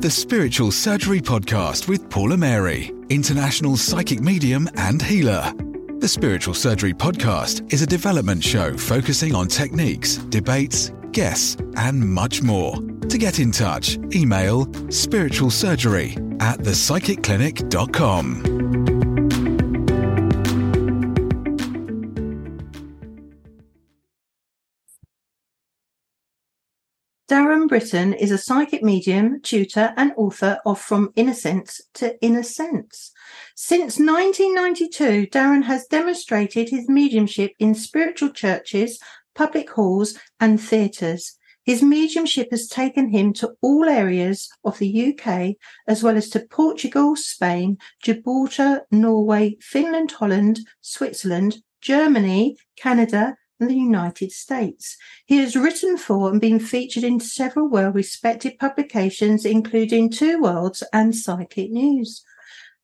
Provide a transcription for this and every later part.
the Spiritual Surgery Podcast with Paula Mary, international psychic medium and healer. The Spiritual Surgery Podcast is a development show focusing on techniques, debates, guests, and much more. To get in touch, email spiritualsurgery at thepsychicclinic.com. Darren Brittain is a psychic medium, tutor, and author of From Innocence to Inner Sense. Since 1992, Darren has demonstrated his mediumship in spiritual churches, public halls, and theatres. His mediumship has taken him to all areas of the UK, as well as to Portugal, Spain, Gibraltar, Norway, Finland, Holland, Switzerland, Germany, Canada, the United States. He has written for and been featured in several well respected publications, including Two Worlds and Psychic News.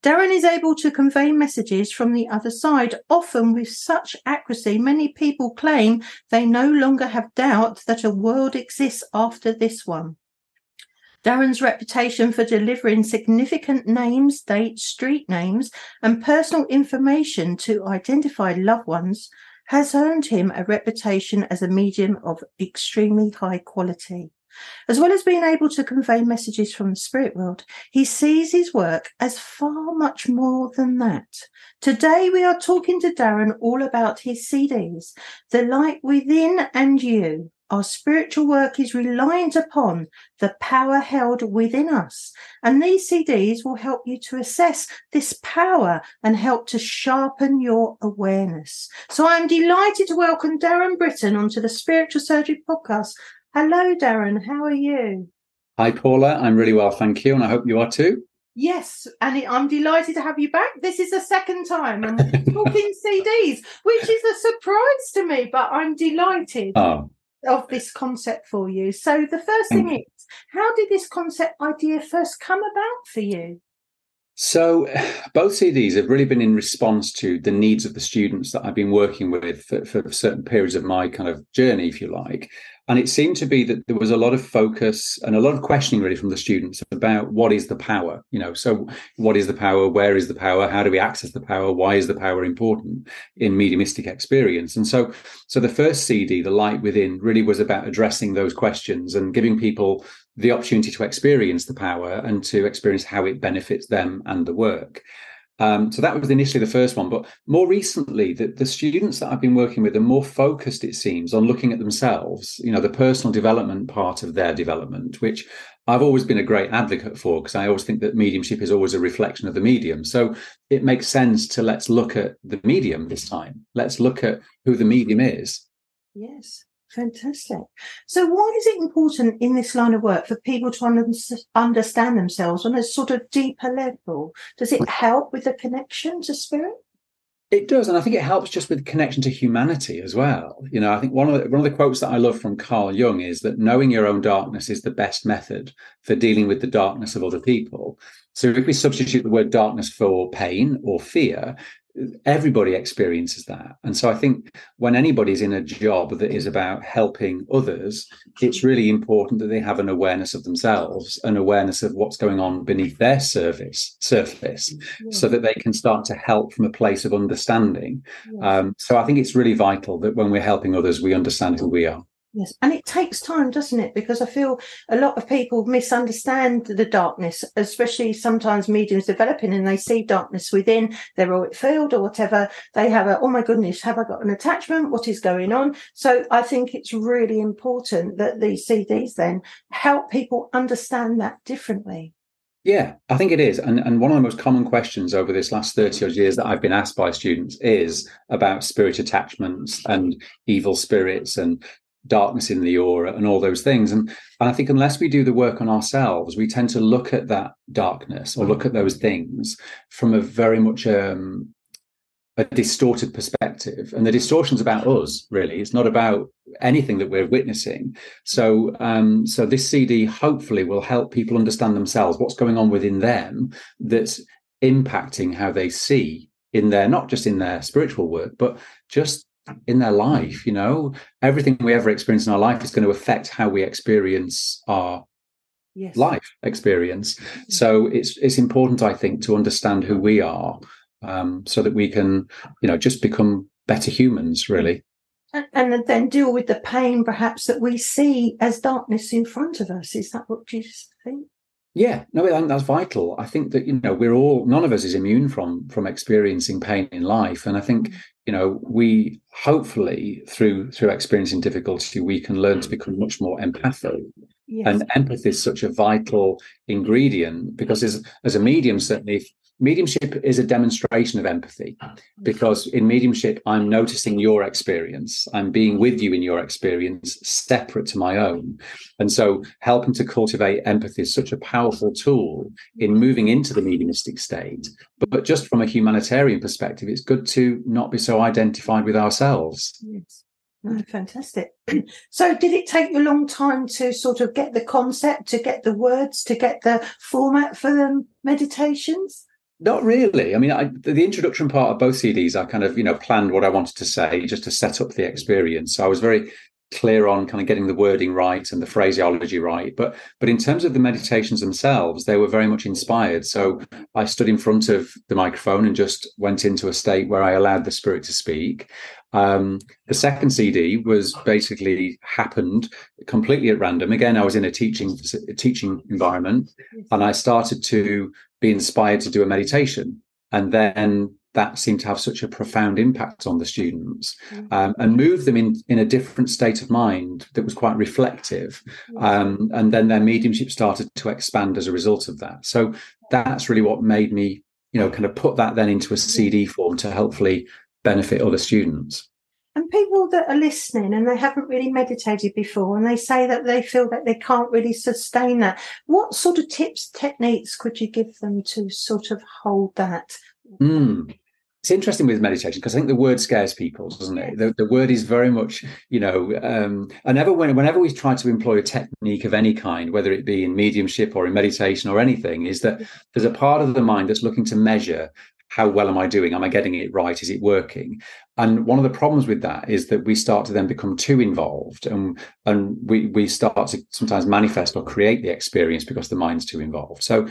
Darren is able to convey messages from the other side, often with such accuracy, many people claim they no longer have doubt that a world exists after this one. Darren's reputation for delivering significant names, dates, street names, and personal information to identify loved ones has earned him a reputation as a medium of extremely high quality. As well as being able to convey messages from the spirit world, he sees his work as far much more than that. Today, we are talking to Darren all about his CDs, The Light Within and You, our spiritual work is reliant upon the power held within us. And these CDs will help you to assess this power and help to sharpen your awareness. So I'm delighted to welcome Darren Brittain onto the Spiritual Surgery podcast. Hello, Darren. How are you? Hi, Paula. I'm really well, thank you. And I hope you are too. Yes, and I'm delighted to have you back. This is the second time I'm talking CDs, which is a surprise to me, but I'm delighted. Oh, of this concept for you. So the first thing is, how did this concept idea first come about for you? So, both CDs have really been in response to the needs of the students that I've been working with for, for, certain periods of my kind of journey, if you like. And it seemed to be that there was a lot of focus and a lot of questioning really from the students about what is the power, you know, so what is the power? Where is the power? How do we access the power? Why is the power important in mediumistic experience? And so, so the first CD, The Light Within, really was about addressing those questions and giving people the opportunity to experience the power and to experience how it benefits them and the work. Um, so that was initially the first one, but more recently, the, the students that I've been working with are more focused, it seems, on looking at themselves. You know, the personal development part of their development, which I've always been a great advocate for because I always think that mediumship is always a reflection of the medium. So it makes sense to let's look at the medium this time. Let's look at who the medium is. Yes. Fantastic. So, why is it important in this line of work for people to understand themselves on a sort of deeper level? Does it help with the connection to spirit? It does, and I think it helps just with connection to humanity as well. You know, I think one of the, one of the quotes that I love from Carl Jung is that knowing your own darkness is the best method for dealing with the darkness of other people. So if we substitute the word darkness for pain or fear, everybody experiences that and so i think when anybody's in a job that is about helping others it's really important that they have an awareness of themselves an awareness of what's going on beneath their surface surface yeah. so that they can start to help from a place of understanding yeah. um, so i think it's really vital that when we're helping others we understand who we are Yes, and it takes time, doesn't it? Because I feel a lot of people misunderstand the darkness, especially sometimes mediums developing and they see darkness within their auric field or whatever. They have a, oh my goodness, have I got an attachment? What is going on? So I think it's really important that these CDs then help people understand that differently. Yeah, I think it is. And, and one of the most common questions over this last 30 odd years that I've been asked by students is about spirit attachments and evil spirits and darkness in the aura and all those things. And, and I think unless we do the work on ourselves, we tend to look at that darkness or look at those things from a very much um, a distorted perspective. And the distortion's about us, really. It's not about anything that we're witnessing. So, um, so this CD hopefully will help people understand themselves, what's going on within them that's impacting how they see in their not just in their spiritual work, but just in their life. You know, everything we ever experience in our life is going to affect how we experience our yes. life experience. So it's it's important, I think, to understand who we are, um, so that we can, you know, just become better humans, really. And, and then deal with the pain, perhaps that we see as darkness in front of us. Is that what you think? Yeah, no, I think that's vital. I think that you know we're all none of us is immune from from experiencing pain in life, and I think mm. You know we hopefully through through experiencing difficulty we can learn to become much more empathic. Yes. And empathy is such a vital ingredient because as as a medium, certainly mediumship is a demonstration of empathy because in mediumship i'm noticing your experience i'm being with you in your experience separate to my own and so helping to cultivate empathy is such a powerful tool in moving into the mediumistic state but, but just from a humanitarian perspective it's good to not be so identified with ourselves yes. Oh, fantastic. So, did it take you a long time to sort of get the concept, to get the words, to get the format for the meditations? Not really. I mean, I, the introduction part of both CDs, I kind of, you know, planned what I wanted to say just to set up the experience. So I was very clear on kind of getting the wording right and the phraseology right. But but in terms of the meditations themselves, they were very much inspired. So I stood in front of the microphone and just went into a state where I allowed the spirit to speak. Um, the second CD was basically happened completely at random. Again, I was in a teaching a teaching environment, and I started to be inspired to do a meditation. And then that seemed to have such a profound impact on the students mm. um, and move them in, in a different state of mind that was quite reflective. Um, and then their mediumship started to expand as a result of that. So that's really what made me, you know, kind of put that then into a CD form to hopefully benefit other students and people that are listening and they haven't really meditated before and they say that they feel that they can't really sustain that what sort of tips techniques could you give them to sort of hold that? Mm. it's interesting with meditation because i think the word scares people doesn't it? The, the word is very much you know um and ever whenever we try to employ a technique of any kind whether it be in mediumship or in meditation or anything is that there's a part of the mind that's looking to measure how well am I doing? Am I getting it right? Is it working? And one of the problems with that is that we start to then become too involved and, and we, we start to sometimes manifest or create the experience because the mind's too involved. So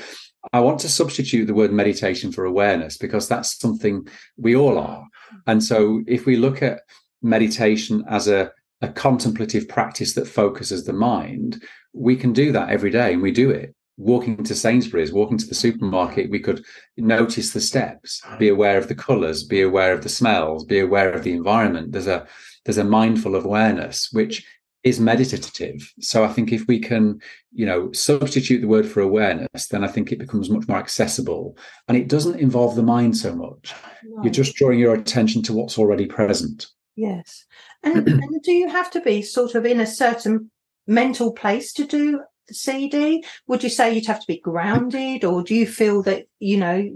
I want to substitute the word meditation for awareness because that's something we all are. And so if we look at meditation as a, a contemplative practice that focuses the mind, we can do that every day and we do it walking to Sainsbury's, walking to the supermarket, we could notice the steps, be aware of the colours, be aware of the smells, be aware of the environment. There's a there's a mindful awareness which is meditative. So I think if we can, you know, substitute the word for awareness, then I think it becomes much more accessible and it doesn't involve the mind so much. You're just drawing your attention to what's already present. Yes. And, and do you have to be sort of in a certain mental place to do CD? Would you say you'd have to be grounded, or do you feel that you know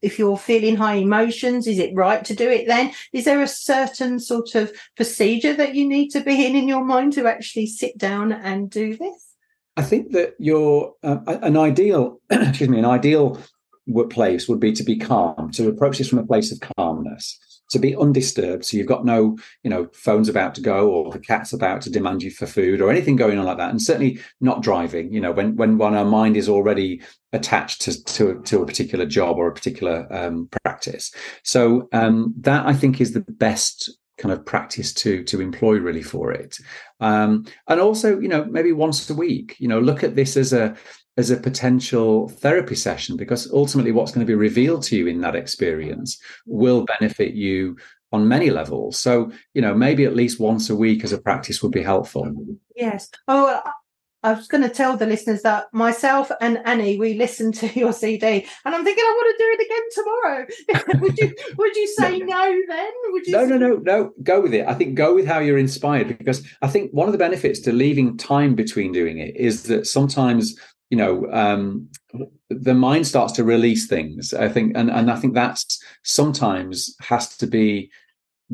if you're feeling high emotions, is it right to do it then? Is there a certain sort of procedure that you need to be in in your mind to actually sit down and do this? I think that your uh, an ideal, excuse me, an ideal place would be to be calm, to approach this from a place of calmness to be undisturbed. So you've got no, you know, phones about to go or the cat's about to demand you for food or anything going on like that. And certainly not driving, you know, when when when our mind is already attached to to, to a particular job or a particular um, practice. So um, that I think is the best kind of practice to to employ really for it um, and also you know maybe once a week you know look at this as a as a potential therapy session because ultimately what's going to be revealed to you in that experience will benefit you on many levels so you know maybe at least once a week as a practice would be helpful yes oh I was going to tell the listeners that myself and Annie we listened to your CD, and I'm thinking I want to do it again tomorrow. would you Would you say no, no then? Would you? No, say- no, no, no. Go with it. I think go with how you're inspired because I think one of the benefits to leaving time between doing it is that sometimes you know um, the mind starts to release things i think and, and i think that's sometimes has to be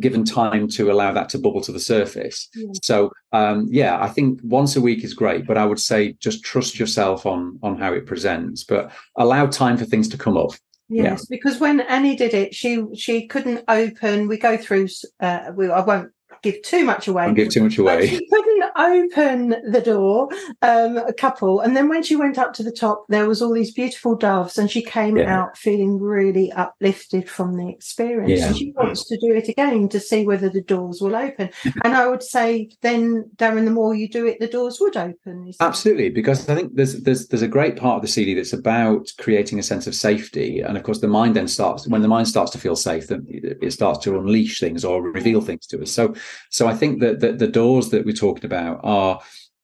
given time to allow that to bubble to the surface yeah. so um, yeah i think once a week is great but i would say just trust yourself on on how it presents but allow time for things to come up yes yeah. because when annie did it she she couldn't open we go through uh, we, i won't give too much away. Don't give too much away. But she couldn't open the door, um, a couple. And then when she went up to the top, there was all these beautiful doves, and she came Yeah. out feeling really uplifted from the experience. Yeah. And she wants to do it again to see whether the doors will open. and I would say, then, Darren, the more you do it, the doors would open. Absolutely, because I think there's there's there's a great part of the CD that's about creating a sense of safety, and of course the mind then starts when the mind starts to feel safe, then it it starts to unleash things or reveal things to us. So so I think that that the doors that we're talking about are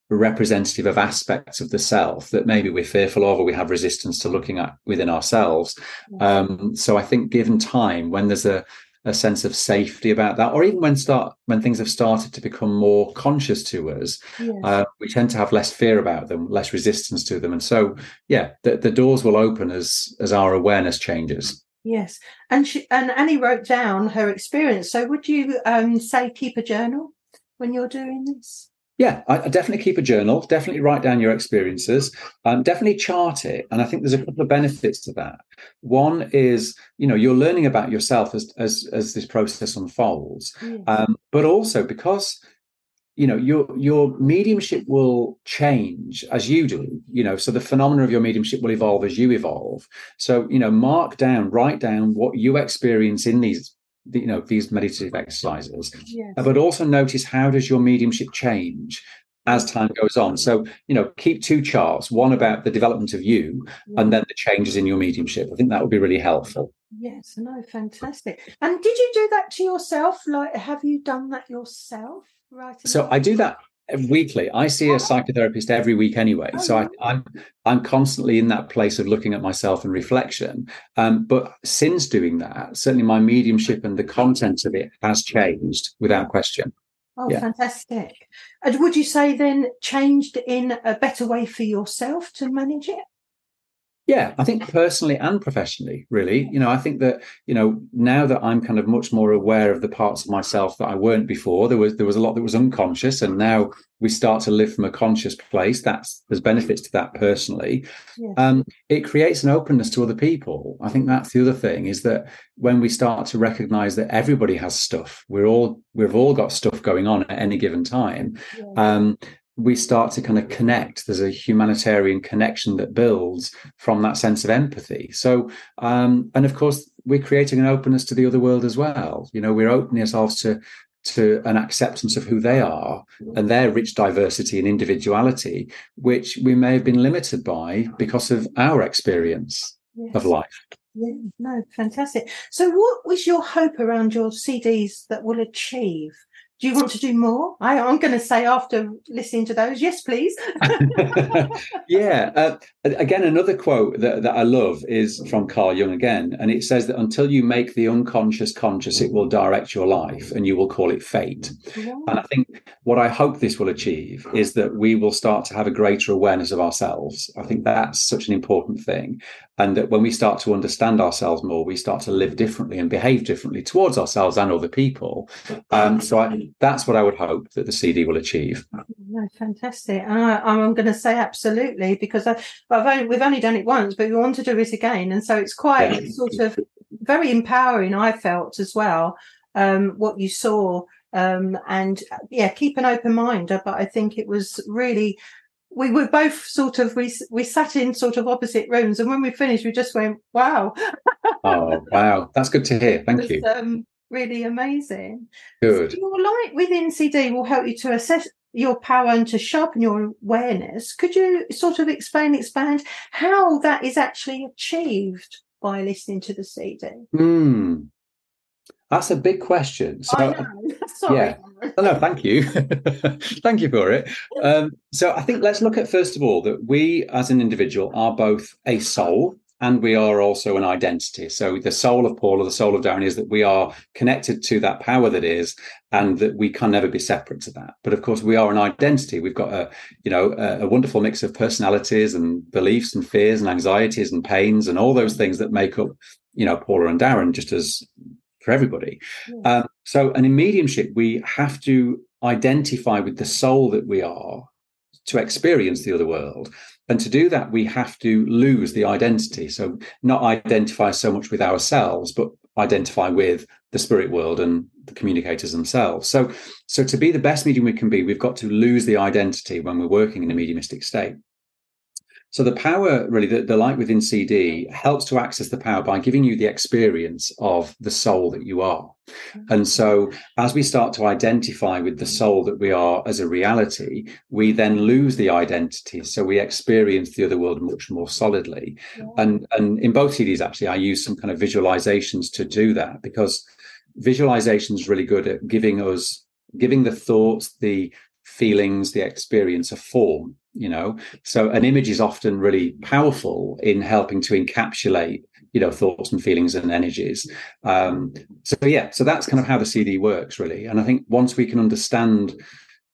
representative of aspects of the self that maybe we're fearful of or we have resistance to looking at within ourselves. Um, so I think given time, when there's a a sense of safety about that, or even when start when things have started to become more conscious to us, Yes. uh, we tend to have less fear about them, less resistance to them, and so yeah, the, the doors will open as as our awareness changes. Yes, and she and Annie wrote down her experience. So, would you um, say keep a journal when you're doing this? Yeah, I, I definitely keep a journal. Definitely write down your experiences. Um, definitely chart it, and I think there's a couple of benefits to that. One is, you know, you're learning about yourself as as as this process unfolds, Yes. um, but also because you know your your mediumship will change as you do you know so the phenomena of your mediumship will evolve as you evolve. So you know mark down write down what you experience in these you know these meditative exercises. Yes. but also notice how does your mediumship change as time goes on. So you know keep two charts one about the development of you and mm. then the changes in your mediumship. I think that would be really helpful Yes, no, fantastic. And did you do that to yourself? Like, have you done that yourself? Right. so i do that weekly i see a psychotherapist every week anyway Oh, so I, really? i'm i'm constantly in that place of looking at myself and reflection um, but since doing that certainly my mediumship and the content of it has changed without question Oh, yeah. fantastic. And would you say then changed in a better way for yourself to manage it? Yeah, I think personally and professionally, really. You know, I think that you know now that I'm kind of much more aware of the parts of myself that I weren't before. There was there was a lot that was unconscious, and now we start to live from a conscious place. That's there's benefits to that personally. Yes. Um, it creates an openness to other people. I think that's the other thing is that when we start to recognize that everybody has stuff, we're all we've all got stuff going on at any given time. Yeah. Um, we start to kind of connect. There's a humanitarian connection that builds from that sense of empathy. So, um, and of course, we're creating an openness to the other world as well. You know, we're opening ourselves to to an acceptance of who they are and their rich diversity and individuality, which we may have been limited by because of our experience Yes. of life. Yeah, no, fantastic. So, what was your hope around your CDs that will achieve? Do you want to do more? I, I'm going to say after listening to those, yes, please. yeah. Uh, again, another quote that, that I love is from Carl Jung again, and it says that until you make the unconscious conscious, it will direct your life, and you will call it fate. And I think what I hope this will achieve is that we will start to have a greater awareness of ourselves. I think that's such an important thing. And that when we start to understand ourselves more, we start to live differently and behave differently towards ourselves and other people. Um, so I, that's what I would hope that the CD will achieve. No, fantastic. And I, I'm going to say absolutely because I, I've only, we've only done it once, but we want to do it again, and so it's quite Yeah. sort of very empowering. I felt as well um, what you saw, um, and uh, yeah, keep an open mind. Uh, But I think it was really. We were both sort of we we sat in sort of opposite rooms, and when we finished, we just went, "Wow, Oh, wow. That's good to hear. Thank you. Um, really amazing." Good. Your light within CD will help you to assess your power and to sharpen your awareness. Could you sort of explain, expand how that is actually achieved by listening to the CD? Hmm. That's a big question. So, I know. Sorry. yeah. Oh, no, thank you. thank you for it. Um, so I think let's look at first of all that we as an individual are both a soul and we are also an identity. So the soul of Paul or the soul of Darren is that we are connected to that power that is, and that we can never be separate to that. But of course, we are an identity. We've got a, you know, a, a wonderful mix of personalities and beliefs and fears and anxieties and pains and all those things that make up, you know, Paula and Darren, just as for everybody. Yeah. Um, so, and in mediumship, we have to identify with the soul that we are to experience the other world. And to do that, we have to lose the identity. So, not identify so much with ourselves, but identify with the spirit world and the communicators themselves. So, so to be the best medium we can be, we've got to lose the identity when we're working in a mediumistic state. So the power, really, the, the light within CD helps to access the power by giving you the experience of the soul that you are. Mm-hmm. And so as we start to identify with the soul that we are as a reality, we then lose the identity. So we experience the other world much more solidly. And, and in both CDs, actually, I use some kind of visualizations to do that because visualization is really good at giving us, giving the thoughts, the feelings, the experience a form you know? So an image is often really powerful in helping to encapsulate you know thoughts and feelings and energies. Um so yeah so that's kind of how the cd works really. And i think once we can understand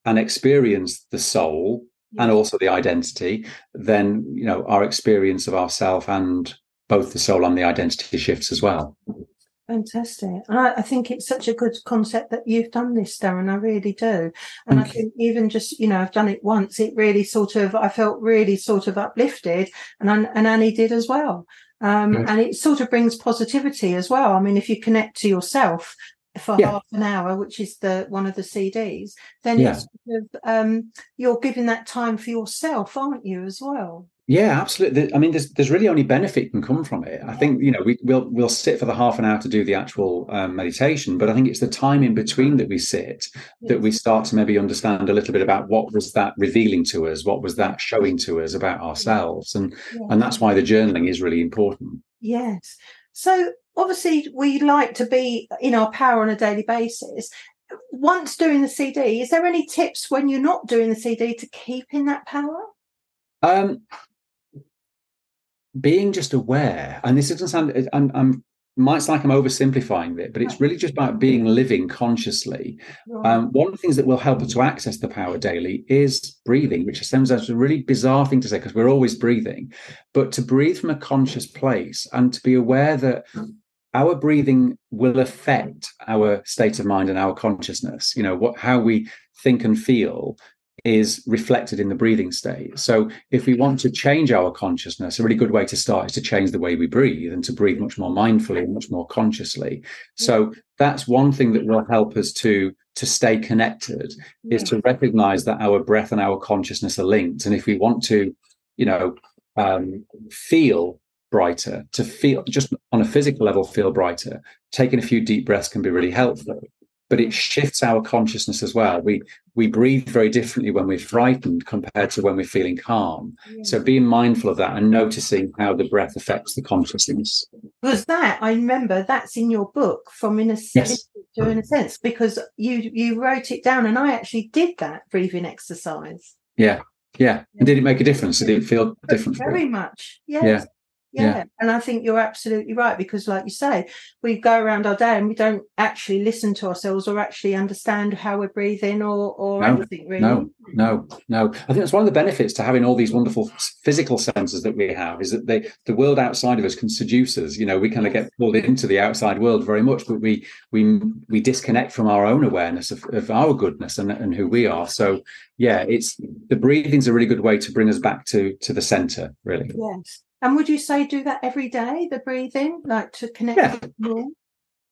and experience the soul and also the identity then you know our experience of ourself and both the soul and the identity shifts as well Fantastic. I, I, think it's such a good concept that you've done this, Darren. I really do. And I think even just, you know, I've done it once. It really sort of, I felt really sort of uplifted and, and Annie did as well. Um, and it sort of brings positivity as well. I mean, if you connect to yourself for yeah. half an hour, which is the one of the CDs, then yeah. sort of, um, you're giving that time for yourself, aren't you, as well? Yeah, absolutely. I mean, there's there's really only benefit can come from it. I think you know we, will we'll sit for the half an hour to do the actual um, meditation, but I think it's the time in between that we sit that we start to maybe understand a little bit about what was that revealing to us, what was that showing to us about ourselves, and yeah. and that's why the journaling is really important. Yes. So obviously we like to be in our power on a daily basis. Once doing the CD, is there any tips when you're not doing the CD to keep in that power? Um, being just aware, and this doesn't sound, I'm, I'm might sound like I'm oversimplifying it, but it's really just about being living consciously. Um, one of the things that will help us to access the power daily is breathing, which sounds as a really bizarre thing to say because we're always breathing, but to breathe from a conscious place and to be aware that our breathing will affect our state of mind and our consciousness. You know what, how we think and feel is reflected in the breathing state. So, if we want to change our consciousness, a really good way to start is to change the way we breathe and to breathe much more mindfully and much more consciously. So, that's one thing that will help us to to stay connected is to recognize that our breath and our consciousness are linked. And if we want to, you know, um, feel brighter, to feel just on a physical level, feel brighter, taking a few deep breaths can be really helpful but it shifts our consciousness as well. We we breathe very differently when we're frightened compared to when we're feeling calm. Yeah. So being mindful of that and noticing how the breath affects the consciousness. Because that I remember that's in your book from Innocence yes. to Inner Sense because you you wrote it down and I actually did that breathing exercise. Yeah. Yeah. And did it make a difference? Did it feel different? Very much. Yes. Yeah. Yeah. yeah. And I think you're absolutely right because, like you say, we go around our day and we don't actually listen to ourselves or actually understand how we're breathing or, or no, anything really. No, no, no. I think that's one of the benefits to having all these wonderful physical senses that we have is that they, the world outside of us can seduce us. You know, we kind of get pulled into the outside world very much, but we we we disconnect from our own awareness of, of our goodness and, and who we are. So yeah, it's the breathing's a really good way to bring us back to to the center, really. Yes. And would you say do that every day, the breathing, like to connect yeah.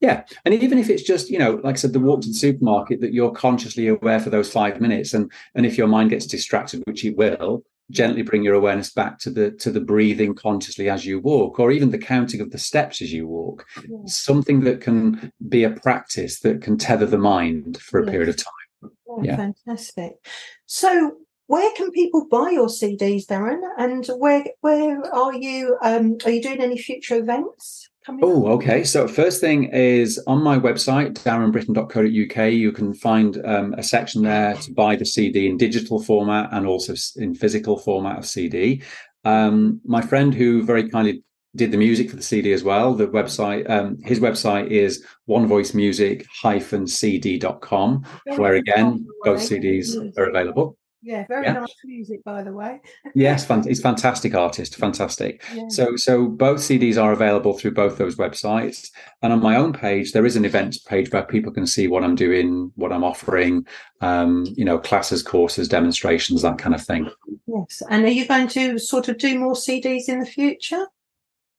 Yeah. And even if it's just, you know, like I said, the walk to the supermarket that you're consciously aware for those five minutes. And and if your mind gets distracted, which it will, gently bring your awareness back to the to the breathing consciously as you walk, or even the counting of the steps as you walk. Yeah. Something that can be a practice that can tether the mind for a period of time. Oh, yeah. Fantastic. So where can people buy your CDs, Darren? And where where are you? Um, are you doing any future events? Oh, okay. So first thing is on my website, darrenbrittain.co.uk, you can find um, a section there to buy the CD in digital format and also in physical format of CD. Um, my friend who very kindly did the music for the CD as well. The website, um, his website is onevoicemusic-cd.com, where again, both CDs are available. Yeah, very yeah. nice music, by the way. yes, he's fantastic artist, fantastic. Yeah. So, so both CDs are available through both those websites, and on my own page there is an events page where people can see what I'm doing, what I'm offering, um, you know, classes, courses, demonstrations, that kind of thing. Yes, and are you going to sort of do more CDs in the future?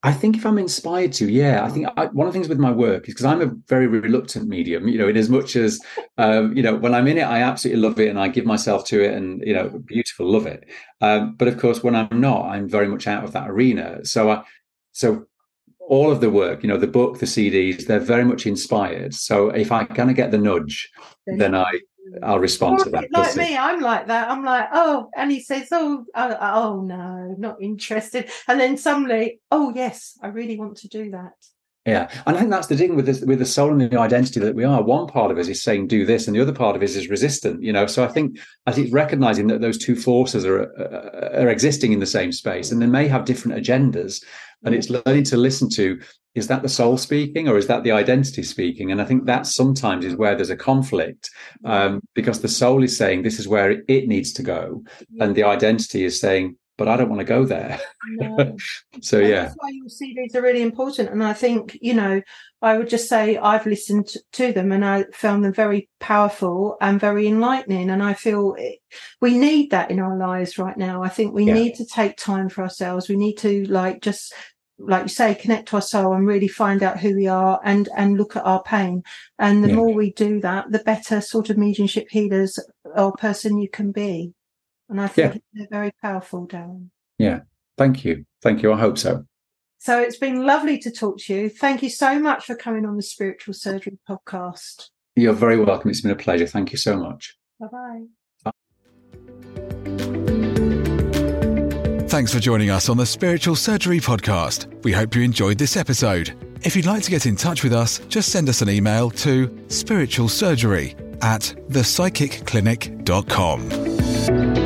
I think if I'm inspired to, yeah, I think I, one of the things with my work is because I'm a very reluctant medium, you know, in as much as, um, you know, when I'm in it, I absolutely love it and I give myself to it and, you know, beautiful, love it. Um, but of course, when I'm not, I'm very much out of that arena. So I, so all of the work, you know, the book, the CDs, they're very much inspired. So if I kind of get the nudge, then I, I'll respond to that. Like me, I'm like that. I'm like, oh, and he says, oh, oh, oh, no, not interested. And then suddenly, oh yes, I really want to do that. Yeah, and I think that's the thing with this, with the soul and the identity that we are. One part of us is saying do this, and the other part of us is resistant. You know, so I think I think recognizing that those two forces are are existing in the same space, and they may have different agendas, and it's learning to listen to is that the soul speaking or is that the identity speaking and i think that sometimes is where there's a conflict um, because the soul is saying this is where it needs to go and the identity is saying but i don't want to go there no. so yeah that's why your cds are really important and i think you know i would just say i've listened to them and i found them very powerful and very enlightening and i feel it, we need that in our lives right now i think we yeah. need to take time for ourselves we need to like just like you say, connect to our soul and really find out who we are and and look at our pain. And the yeah. more we do that, the better sort of mediumship healers or person you can be. And I think yeah. they're very powerful, Darren. Yeah. Thank you. Thank you. I hope so. So it's been lovely to talk to you. Thank you so much for coming on the Spiritual Surgery podcast. You're very welcome. It's been a pleasure. Thank you so much. Bye-bye. Thanks for joining us on the Spiritual Surgery Podcast. We hope you enjoyed this episode. If you'd like to get in touch with us, just send us an email to spiritualsurgery at thepsychicclinic.com.